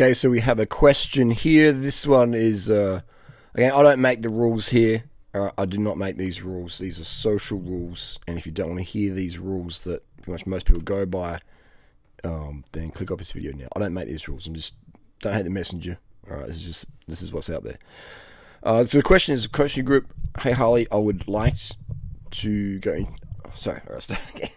Okay, so we have a question here. This one is uh, again. I don't make the rules here. Uh, I do not make these rules. These are social rules, and if you don't want to hear these rules that pretty much most people go by, um, then click off this video now. I don't make these rules. I'm just don't hate the messenger. All right, this is just this is what's out there. Uh, so the question is, question group. Hey Harley, I would like to go. In, oh, sorry, all right, start again.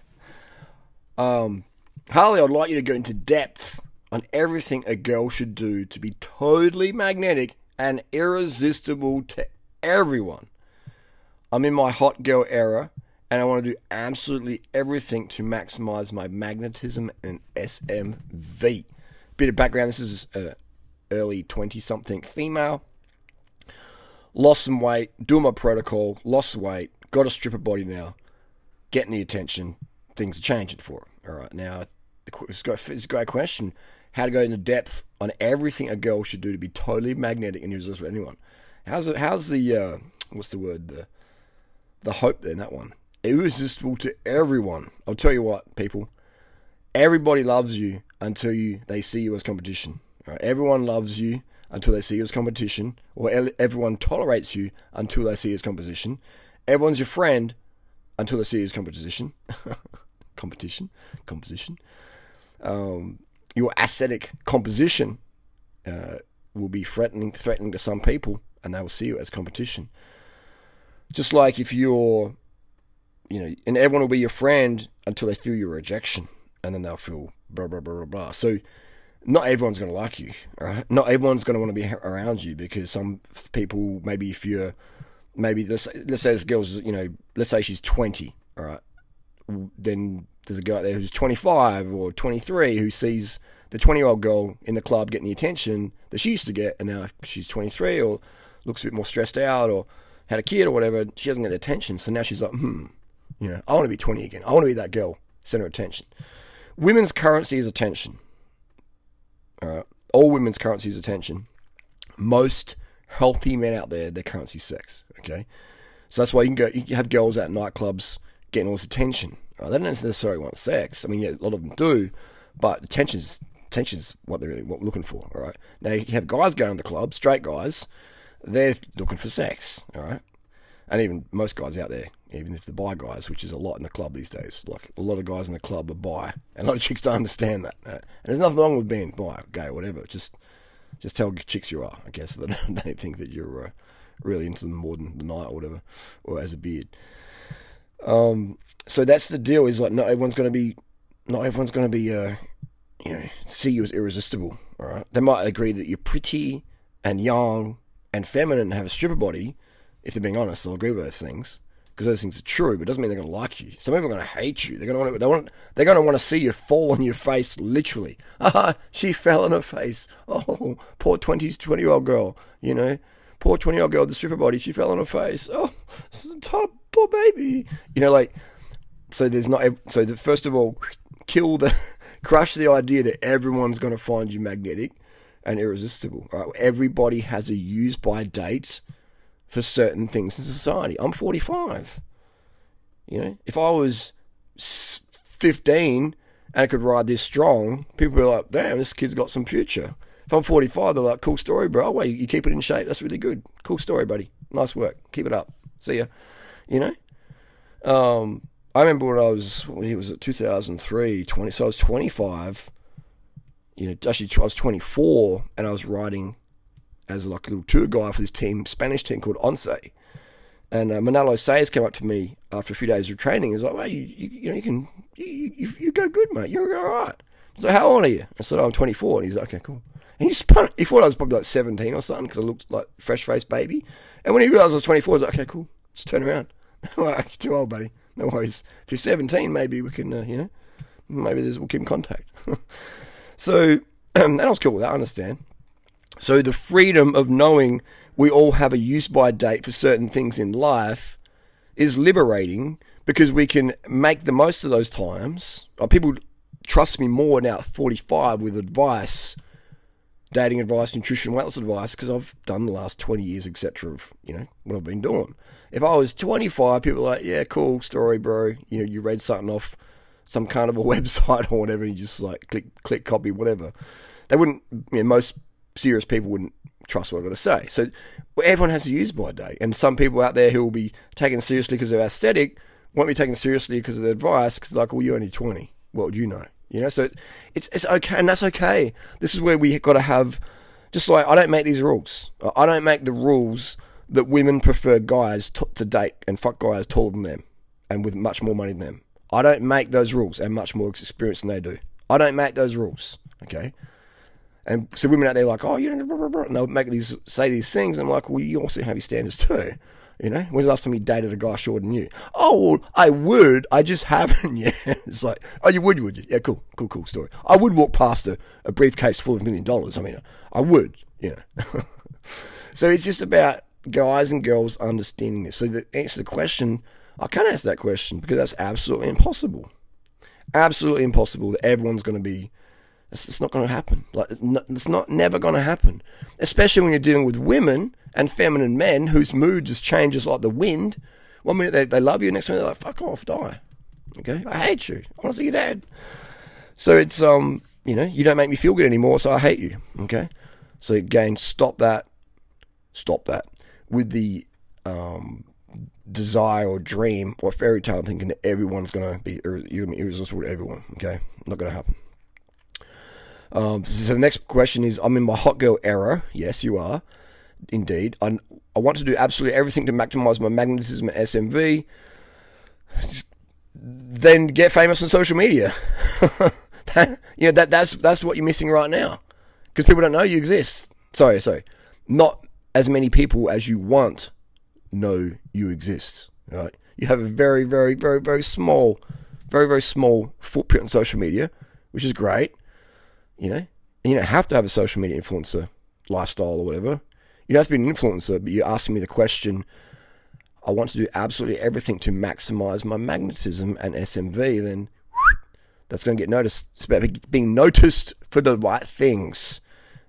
Um, Harley, I'd like you to go into depth on everything a girl should do to be totally magnetic and irresistible to everyone. I'm in my hot girl era and I want to do absolutely everything to maximize my magnetism and SMV. Bit of background this is a early 20 something female. Lost some weight, doing my protocol, lost weight, got a stripper body now, getting the attention. Things are changing for her. All right, now it's a great question how to go into depth on everything a girl should do to be totally magnetic and irresistible to anyone. How's it, how's the uh, what's the word the the hope there in that one? Irresistible to everyone. I'll tell you what, people. Everybody loves you until you they see you as competition. Right? Everyone loves you until they see you as competition, or everyone tolerates you until they see you as competition. Everyone's your friend until they see you as competition. competition, composition. Um, your aesthetic composition uh, will be threatening threatening to some people, and they will see you as competition. Just like if you're, you know, and everyone will be your friend until they feel your rejection, and then they'll feel blah blah blah blah blah. So, not everyone's going to like you, right? Not everyone's going to want to be around you because some people, maybe if you're, maybe let's let's say this girl's, you know, let's say she's twenty, all right, then there's a guy out there who's 25 or 23 who sees the 20 year old girl in the club getting the attention that she used to get, and now she's 23 or looks a bit more stressed out or had a kid or whatever. She doesn't get the attention, so now she's like, hmm, you know, I want to be 20 again. I want to be that girl, center attention. Women's currency is attention. All right, all women's currency is attention. Most healthy men out there, their currency is sex. Okay, so that's why you can go. You have girls at nightclubs getting all this attention. Right? They don't necessarily want sex. I mean, yeah, a lot of them do, but attention's attention's what they're really what we're looking for. All right. Now you have guys going to the club, straight guys, they're looking for sex. All right. And even most guys out there, even if they're bi guys, which is a lot in the club these days, like a lot of guys in the club are bi, and a lot of chicks don't understand that. Right? And there's nothing wrong with being bi, gay, whatever. Just just tell chicks you are, I guess. They don't think that you're uh, really into them more than the night or whatever, or as a beard. Um, so that's the deal. Is like not everyone's going to be, not everyone's going to be, uh, you know, see you as irresistible. All right, they might agree that you're pretty and young and feminine and have a stripper body. If they're being honest, they'll agree with those things because those things are true. But it doesn't mean they're going to like you. Some people are going to hate you. They're going to want. To, they want. They're going to want to see you fall on your face, literally. Ah, she fell on her face. Oh, poor twenties, twenty year old girl. You know, poor twenty year old girl with the stripper body. She fell on her face. Oh, this is a top poor baby. You know, like so. There's not so. The, first of all, kill the crush the idea that everyone's going to find you magnetic and irresistible. Right? Everybody has a use by date for certain things in society. I'm 45. You know, if I was 15 and I could ride this strong, people would be like, damn, this kid's got some future. If I'm 45, they're like, cool story, bro. Well, wait, you keep it in shape. That's really good. Cool story, buddy. Nice work. Keep it up. See ya you know. Um, I remember when I was, when it was at 2003, 20, so I was 25, you know, actually I was 24 and I was riding as like a little tour guide for this team, Spanish team called Once. And uh, Manolo Saiz came up to me after a few days of training. He's like, well, you, you, you know, you can, you, you, you go good, mate. You're all right. So how old are you? I said, oh, I'm 24. And he's like, okay, cool. He spun He thought I was probably like 17 or something because I looked like fresh faced baby. And when he realized I was 24, I was like, okay, cool. Just turn around. well, you're too old, buddy. No worries. If you're 17, maybe we can, uh, you know, maybe we'll keep in contact. so, I was cool with that, I understand. So, the freedom of knowing we all have a use by date for certain things in life is liberating because we can make the most of those times. People trust me more now at 45 with advice, dating advice, nutrition, weight loss advice, because I've done the last 20 years, etc., of, you know, what I've been doing. If I was 25, people are like, yeah, cool story, bro. You know, you read something off some kind of a website or whatever, and you just like click, click, copy, whatever. they wouldn't. You know, most serious people wouldn't trust what I've got to say. So everyone has a use by date, and some people out there who will be taken seriously because they're aesthetic won't be taken seriously because of their advice. Because like, well, you're only twenty. What would you know? You know, so it's it's okay, and that's okay. This is where we got to have. Just like I don't make these rules. I don't make the rules that women prefer guys t- to date and fuck guys taller than them and with much more money than them. I don't make those rules and much more experience than they do. I don't make those rules. Okay. And so women out there like, oh, you know, and they'll make these say these things. And I'm like, well, you also have your standards too. You know, when's the last time you dated a guy shorter than you? Oh, well, I would. I just haven't yet. It's like, oh, you would, would you? Yeah, cool, cool, cool story. I would walk past a, a briefcase full of million dollars. I mean, I would, you know. so it's just about guys and girls understanding this. So the answer to the question, I can't answer that question because that's absolutely impossible. Absolutely impossible that everyone's going to be. It's, it's not going to happen. Like it's not never going to happen. Especially when you're dealing with women and feminine men whose mood just changes like the wind. One minute they, they love you, next minute they're like, fuck off, die. Okay? I hate you. I want to see your dad. So it's, um, you know, you don't make me feel good anymore, so I hate you. Okay? So again, stop that. Stop that. With the um, desire or dream or fairy tale thinking that everyone's going to be, you're irresistible to everyone. Okay? Not going to happen. Um, so the next question is I'm in my hot girl era. Yes, you are indeed. I, I want to do absolutely everything to maximize my magnetism at SMV. Then get famous on social media. that, you know that that's that's what you're missing right now, because people don't know you exist. Sorry, sorry, not as many people as you want know you exist. Right? You have a very, very, very, very small, very, very small footprint on social media, which is great. You know, you don't have to have a social media influencer lifestyle or whatever. You have to be an influencer, but you're asking me the question. I want to do absolutely everything to maximize my magnetism and SMV, then that's going to get noticed. It's about being noticed for the right things.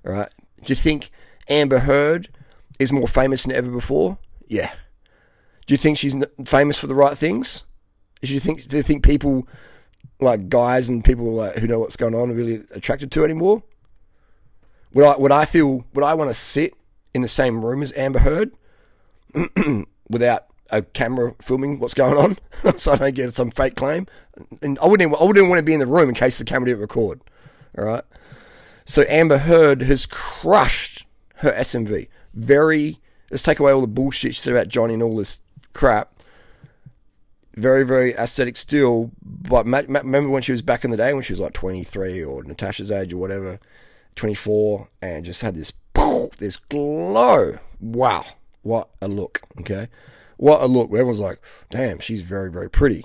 Right? Do you think Amber Heard is more famous than ever before? Yeah. Do you think she's famous for the right things? Do you think do you think people like guys and people like who know what's going on are really attracted to anymore? Would I would I feel would I want to sit in the same room as Amber Heard without a camera filming what's going on, so I don't get some fake claim. And I wouldn't, even, I wouldn't want to be in the room in case the camera didn't record. All right. So Amber Heard has crushed her SMV. Very. Let's take away all the bullshit she said about Johnny and all this crap. Very, very aesthetic still. But remember when she was back in the day when she was like 23 or Natasha's age or whatever, 24, and just had this this glow. Wow, what a look. Okay, what a look. Everyone's like, damn, she's very, very pretty.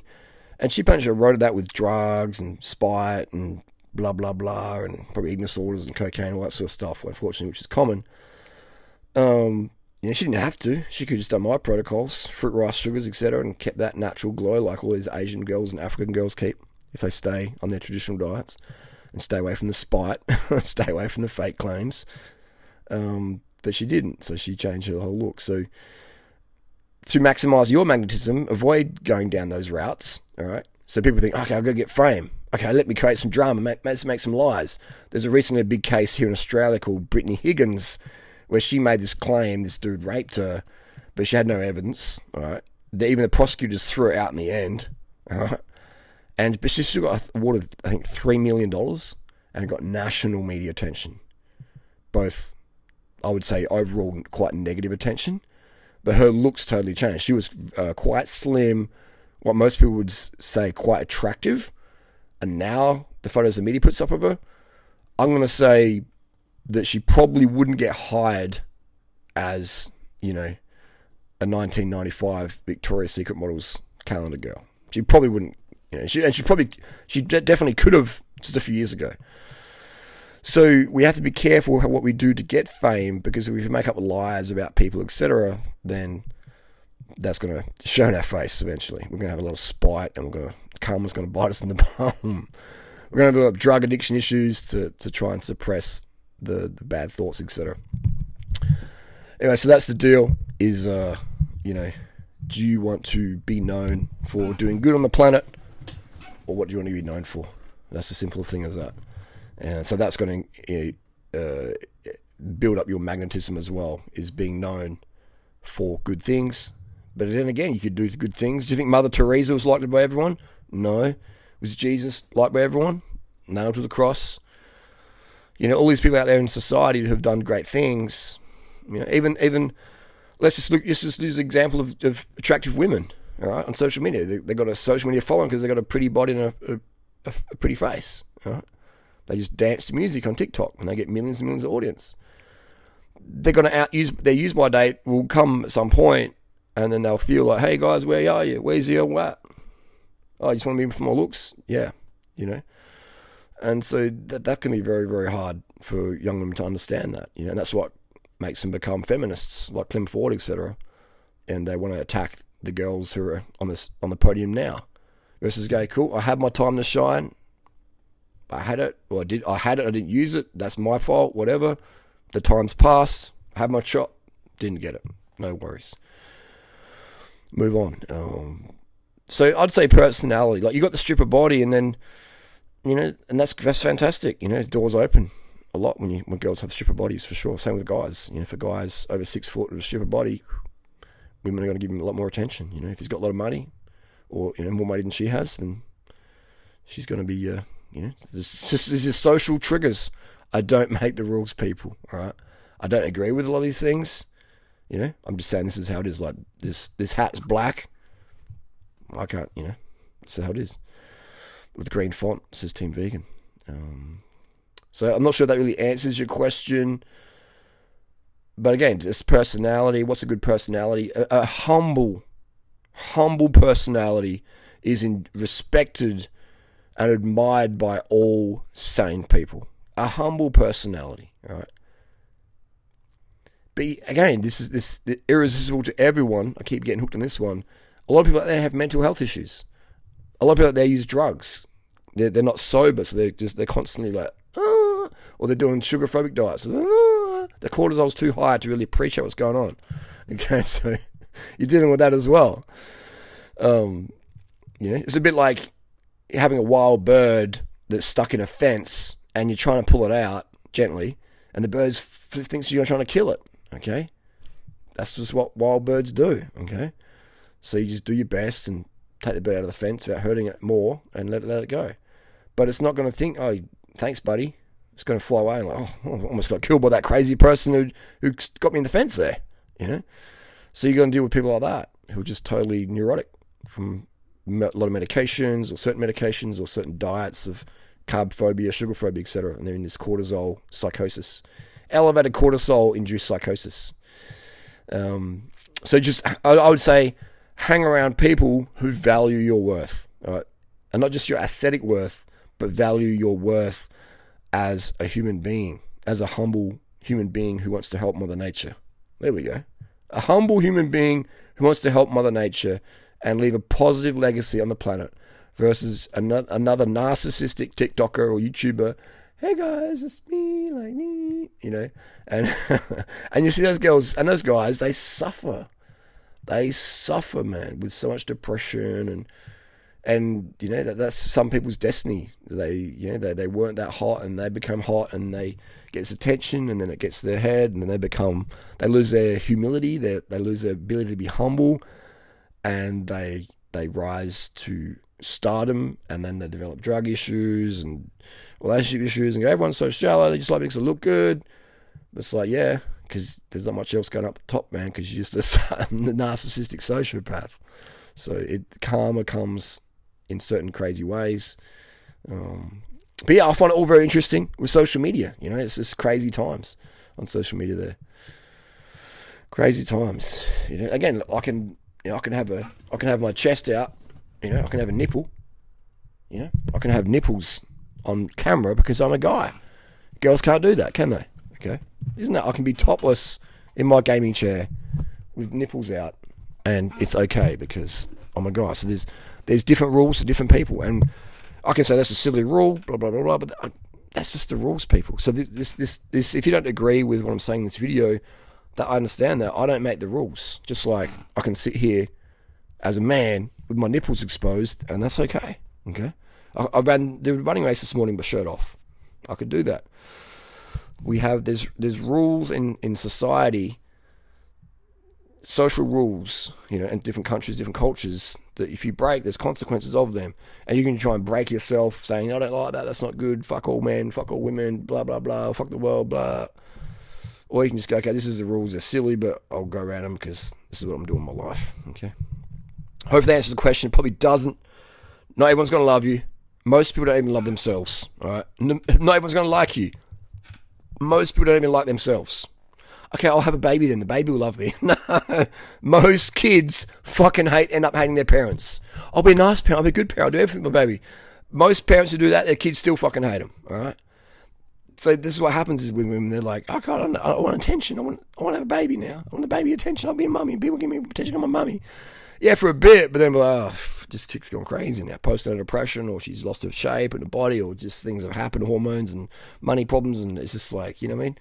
And she punch wrote that with drugs and spite and blah blah blah and probably eating disorders and cocaine all that sort of stuff. Unfortunately, which is common. Um, know, she didn't have to. She could just done my protocols, fruit, rice, sugars, etc., and kept that natural glow like all these Asian girls and African girls keep if they stay on their traditional diets and stay away from the spite, stay away from the fake claims, um, but she didn't, so she changed her whole look. So to maximize your magnetism, avoid going down those routes. All right. So people think, okay, I'll go get fame. Okay, let me create some drama, make, make, make some lies. There's a recently a big case here in Australia called Brittany Higgins, where she made this claim this dude raped her, but she had no evidence. All right. Even the prosecutors threw it out in the end. All right. And but she still got awarded, I think, three million dollars, and got national media attention, both I would say, overall quite negative attention. But her looks totally changed. She was uh, quite slim, what most people would say quite attractive. And now the photos the media puts up of her, I'm going to say that she probably wouldn't get hired as, you know, a 1995 Victoria's Secret models calendar girl. She probably wouldn't, you know, she, and she probably, she definitely could have just a few years ago. So we have to be careful what we do to get fame because if we make up lies about people, etc., then that's going to show in our face eventually. We're going to have a lot of spite and we're going to, karma's going to bite us in the bum. We're going to develop drug addiction issues to, to try and suppress the, the bad thoughts, etc. Anyway, so that's the deal is, uh, you know, do you want to be known for doing good on the planet or what do you want to be known for? That's as simple thing as that. And so that's going to uh, build up your magnetism as well. Is being known for good things. But then again, you could do good things. Do you think Mother Teresa was liked by everyone? No. Was Jesus liked by everyone? Nailed to the cross. You know, all these people out there in society who have done great things. You know, even even let's just look. Just use an example of, of attractive women. All right, on social media, they, they got a social media following because they've got a pretty body and a, a, a pretty face. All right, they just dance to music on TikTok and they get millions and millions of audience. They're gonna out use their use by date will come at some point, and then they'll feel like, hey guys, where are you? Where's your what? Oh, you just want me for my looks? Yeah, you know. And so that that can be very very hard for young women to understand that, you know. And that's what makes them become feminists like Clem Ford, etc. And they want to attack the girls who are on this on the podium now. Versus go, cool. I have my time to shine. I had it, or I did. I had it. I didn't use it. That's my fault. Whatever. The time's passed. Had my shot. Didn't get it. No worries. Move on. Um, so I'd say personality. Like you got the stripper body, and then you know, and that's that's fantastic. You know, doors open a lot when you when girls have stripper bodies for sure. Same with guys. You know, for guys over six foot with a stripper body, women are going to give him a lot more attention. You know, if he's got a lot of money, or you know more money than she has, then she's going to be. Uh, you know, this is social triggers. I don't make the rules, people. All right, I don't agree with a lot of these things. You know, I'm just saying this is how it is. Like this, this hat's black. I can't. You know, this is how it is. With green font, says Team Vegan. Um, so I'm not sure that really answers your question. But again, just personality. What's a good personality? A, a humble, humble personality is in, respected and admired by all sane people. A humble personality, right. But again, this is this irresistible to everyone. I keep getting hooked on this one. A lot of people out there have mental health issues. A lot of people out there use drugs. They're, they're not sober, so they're just they're constantly like, ah, or they're doing sugar phobic diets. Ah, the cortisol's too high to really appreciate what's going on. Okay, so you're dealing with that as well. Um, you know, it's a bit like having a wild bird that's stuck in a fence and you're trying to pull it out gently, and the bird thinks you're trying to kill it. Okay, that's just what wild birds do. Okay, so you just do your best and take the bird out of the fence without hurting it more, and let it let it go. But it's not going to think, oh, thanks, buddy. It's going to fly away and like, oh, I almost got killed by that crazy person who who got me in the fence there. You know, so you're going to deal with people like that who are just totally neurotic from a lot of medications or certain medications or certain diets of carb phobia, sugar phobia, etc. And they're in this cortisol psychosis, elevated cortisol induced psychosis. Um, so just I, would say hang around people who value your worth, right? and not just your aesthetic worth, but value your worth as a human being, as a humble human being who wants to help Mother Nature. There we go. A humble human being who wants to help Mother Nature and leave a positive legacy on the planet versus another, narcissistic TikToker or YouTuber. Hey guys, it's me, like me, you know, and and you see those girls and those guys, they suffer, they suffer, man, with so much depression and and you know that that's some people's destiny. They you know they, they weren't that hot and they become hot and they gets attention and then it gets to their head and then they become they lose their humility, they they lose their ability to be humble, and they they rise to stardom and then they develop drug issues and relationship issues and go, everyone's so shallow, they just like makes it look good. But it's like, yeah, because there's not much else going up top, man, because you're just a narcissistic sociopath. So it karma comes in certain crazy ways. Um, but yeah, I find it all very interesting with social media. You know, it's just crazy times on social media there. Crazy times. You know, again, I can, you know, I can have a, I can have my chest out you know, I can have a nipple. You know, I can have nipples on camera because I'm a guy. Girls can't do that, can they? Okay, isn't that? I can be topless in my gaming chair with nipples out, and it's okay because I'm a guy. So there's there's different rules for different people, and I can say that's a silly rule, blah blah blah blah. But uh, that's just the rules, people. So this this this if you don't agree with what I'm saying in this video, that I understand that I don't make the rules. Just like I can sit here as a man with my nipples exposed, and that's okay. Okay, I, I ran the running race this morning with shirt off. I could do that. we have there's there's rules in in society social rules you know in different countries different cultures that if you break there's consequences of them and you can try and break yourself saying i don't like that that's not good fuck all men fuck all women blah blah blah fuck the world blah or you can just go okay this is the rules they're silly but i'll go around them because this is what i'm doing in my life okay Hopefully that answers the question It probably doesn't not everyone's going to love you most people don't even love themselves all right not everyone's going to like you most people don't even like themselves. Okay, I'll have a baby then. The baby will love me. no, most kids fucking hate, end up hating their parents. I'll be a nice parent. I'll be a good parent. I'll do everything for my baby. Most parents who do that, their kids still fucking hate them. All right. So this is what happens is with women. They're like, oh God, I want attention. I want, I want to have a baby now. I want the baby attention. I'll be a mummy. People give me attention. I'm a mummy. Yeah, for a bit, but then like, oh, just chick's gone crazy now. Postnatal depression, or she's lost her shape and her body, or just things have happened, hormones and money problems, and it's just like you know what I mean.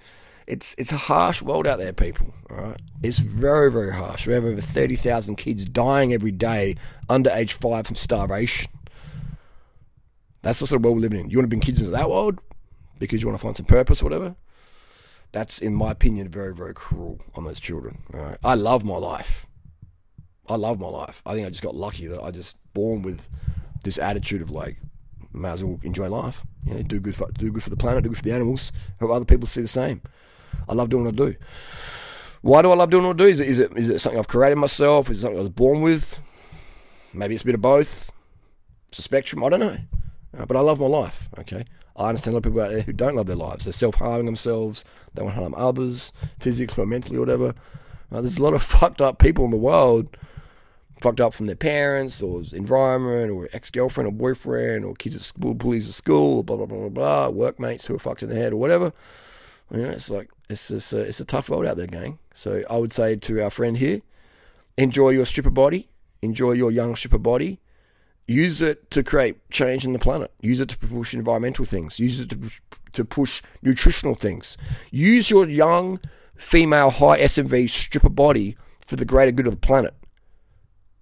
It's it's a harsh world out there, people. All right, it's very very harsh. We have over thirty thousand kids dying every day under age five from starvation. That's the sort of world we're living in. You want to bring kids into that world because you want to find some purpose or whatever. That's, in my opinion, very very cruel on those children. Right, I love my life. I love my life. I think I just got lucky that I just born with this attitude of like, may as well enjoy life. You know, do good for do good for the planet, do good for the animals. Hope other people see the same. I love doing what I do. Why do I love doing what I do? Is it is it is it something I've created myself? Is it something I was born with? Maybe it's a bit of both. It's a spectrum. I don't know. Uh, but I love my life. Okay. I understand a lot of people out there who don't love their lives. They're self harming themselves. They want to harm others, physically or mentally or whatever. Uh, there's a lot of fucked up people in the world fucked up from their parents or environment or ex girlfriend or boyfriend or kids at school, bullies at school, blah, blah, blah, blah, blah, workmates who are fucked in the head or whatever. You know, it's like, it's just a, it's a tough world out there, gang. So I would say to our friend here, enjoy your stripper body, enjoy your young stripper body. Use it to create change in the planet. Use it to push environmental things. Use it to, to push nutritional things. Use your young female high SMV stripper body for the greater good of the planet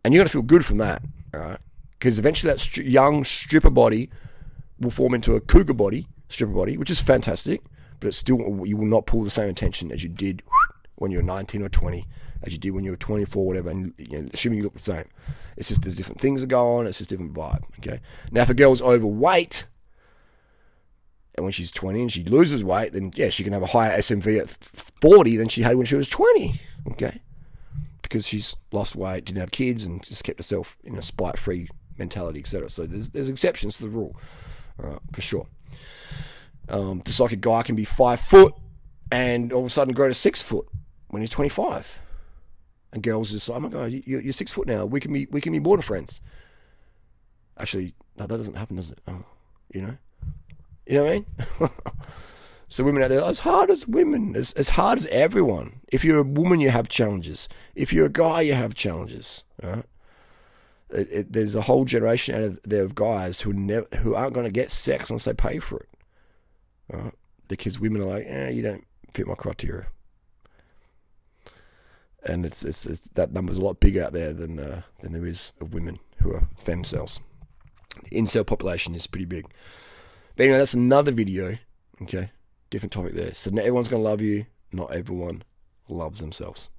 and you're going to feel good from that, all right? Because eventually that st- young stripper body will form into a cougar body, stripper body, which is fantastic, but it's still, you will not pull the same attention as you did when you were 19 or 20, as you did when you were 24, whatever, and you know, assuming you look the same. It's just there's different things that go on, it's just different vibe, okay? Now, if a girl's overweight, and when she's 20 and she loses weight, then yeah, she can have a higher SMV at 40 than she had when she was 20, okay? because she's lost weight, didn't have kids, and just kept herself in a spite-free mentality, etc. So there's there's exceptions to the rule, for sure. Um, just like a guy can be five foot and all of a sudden grow to six foot when he's 25, and girls just like, oh my god, you, are six foot now. We can be we can be border friends. Actually, no, that doesn't happen, does it? Oh, you know, you know what I mean? So women out there, as hard as women, as, as hard as everyone. If you're a woman, you have challenges. If you're a guy, you have challenges. Right? It, it, there's a whole generation out of there of guys who never, who aren't going to get sex unless they pay for it. Right? Because women are like, eh, you don't fit my criteria. And it's, it's, it's that number's a lot bigger out there than uh, than there is of women who are femcels. The incel population is pretty big. But anyway, that's another video. Okay different topic there. So not everyone's to love you. Not everyone loves themselves.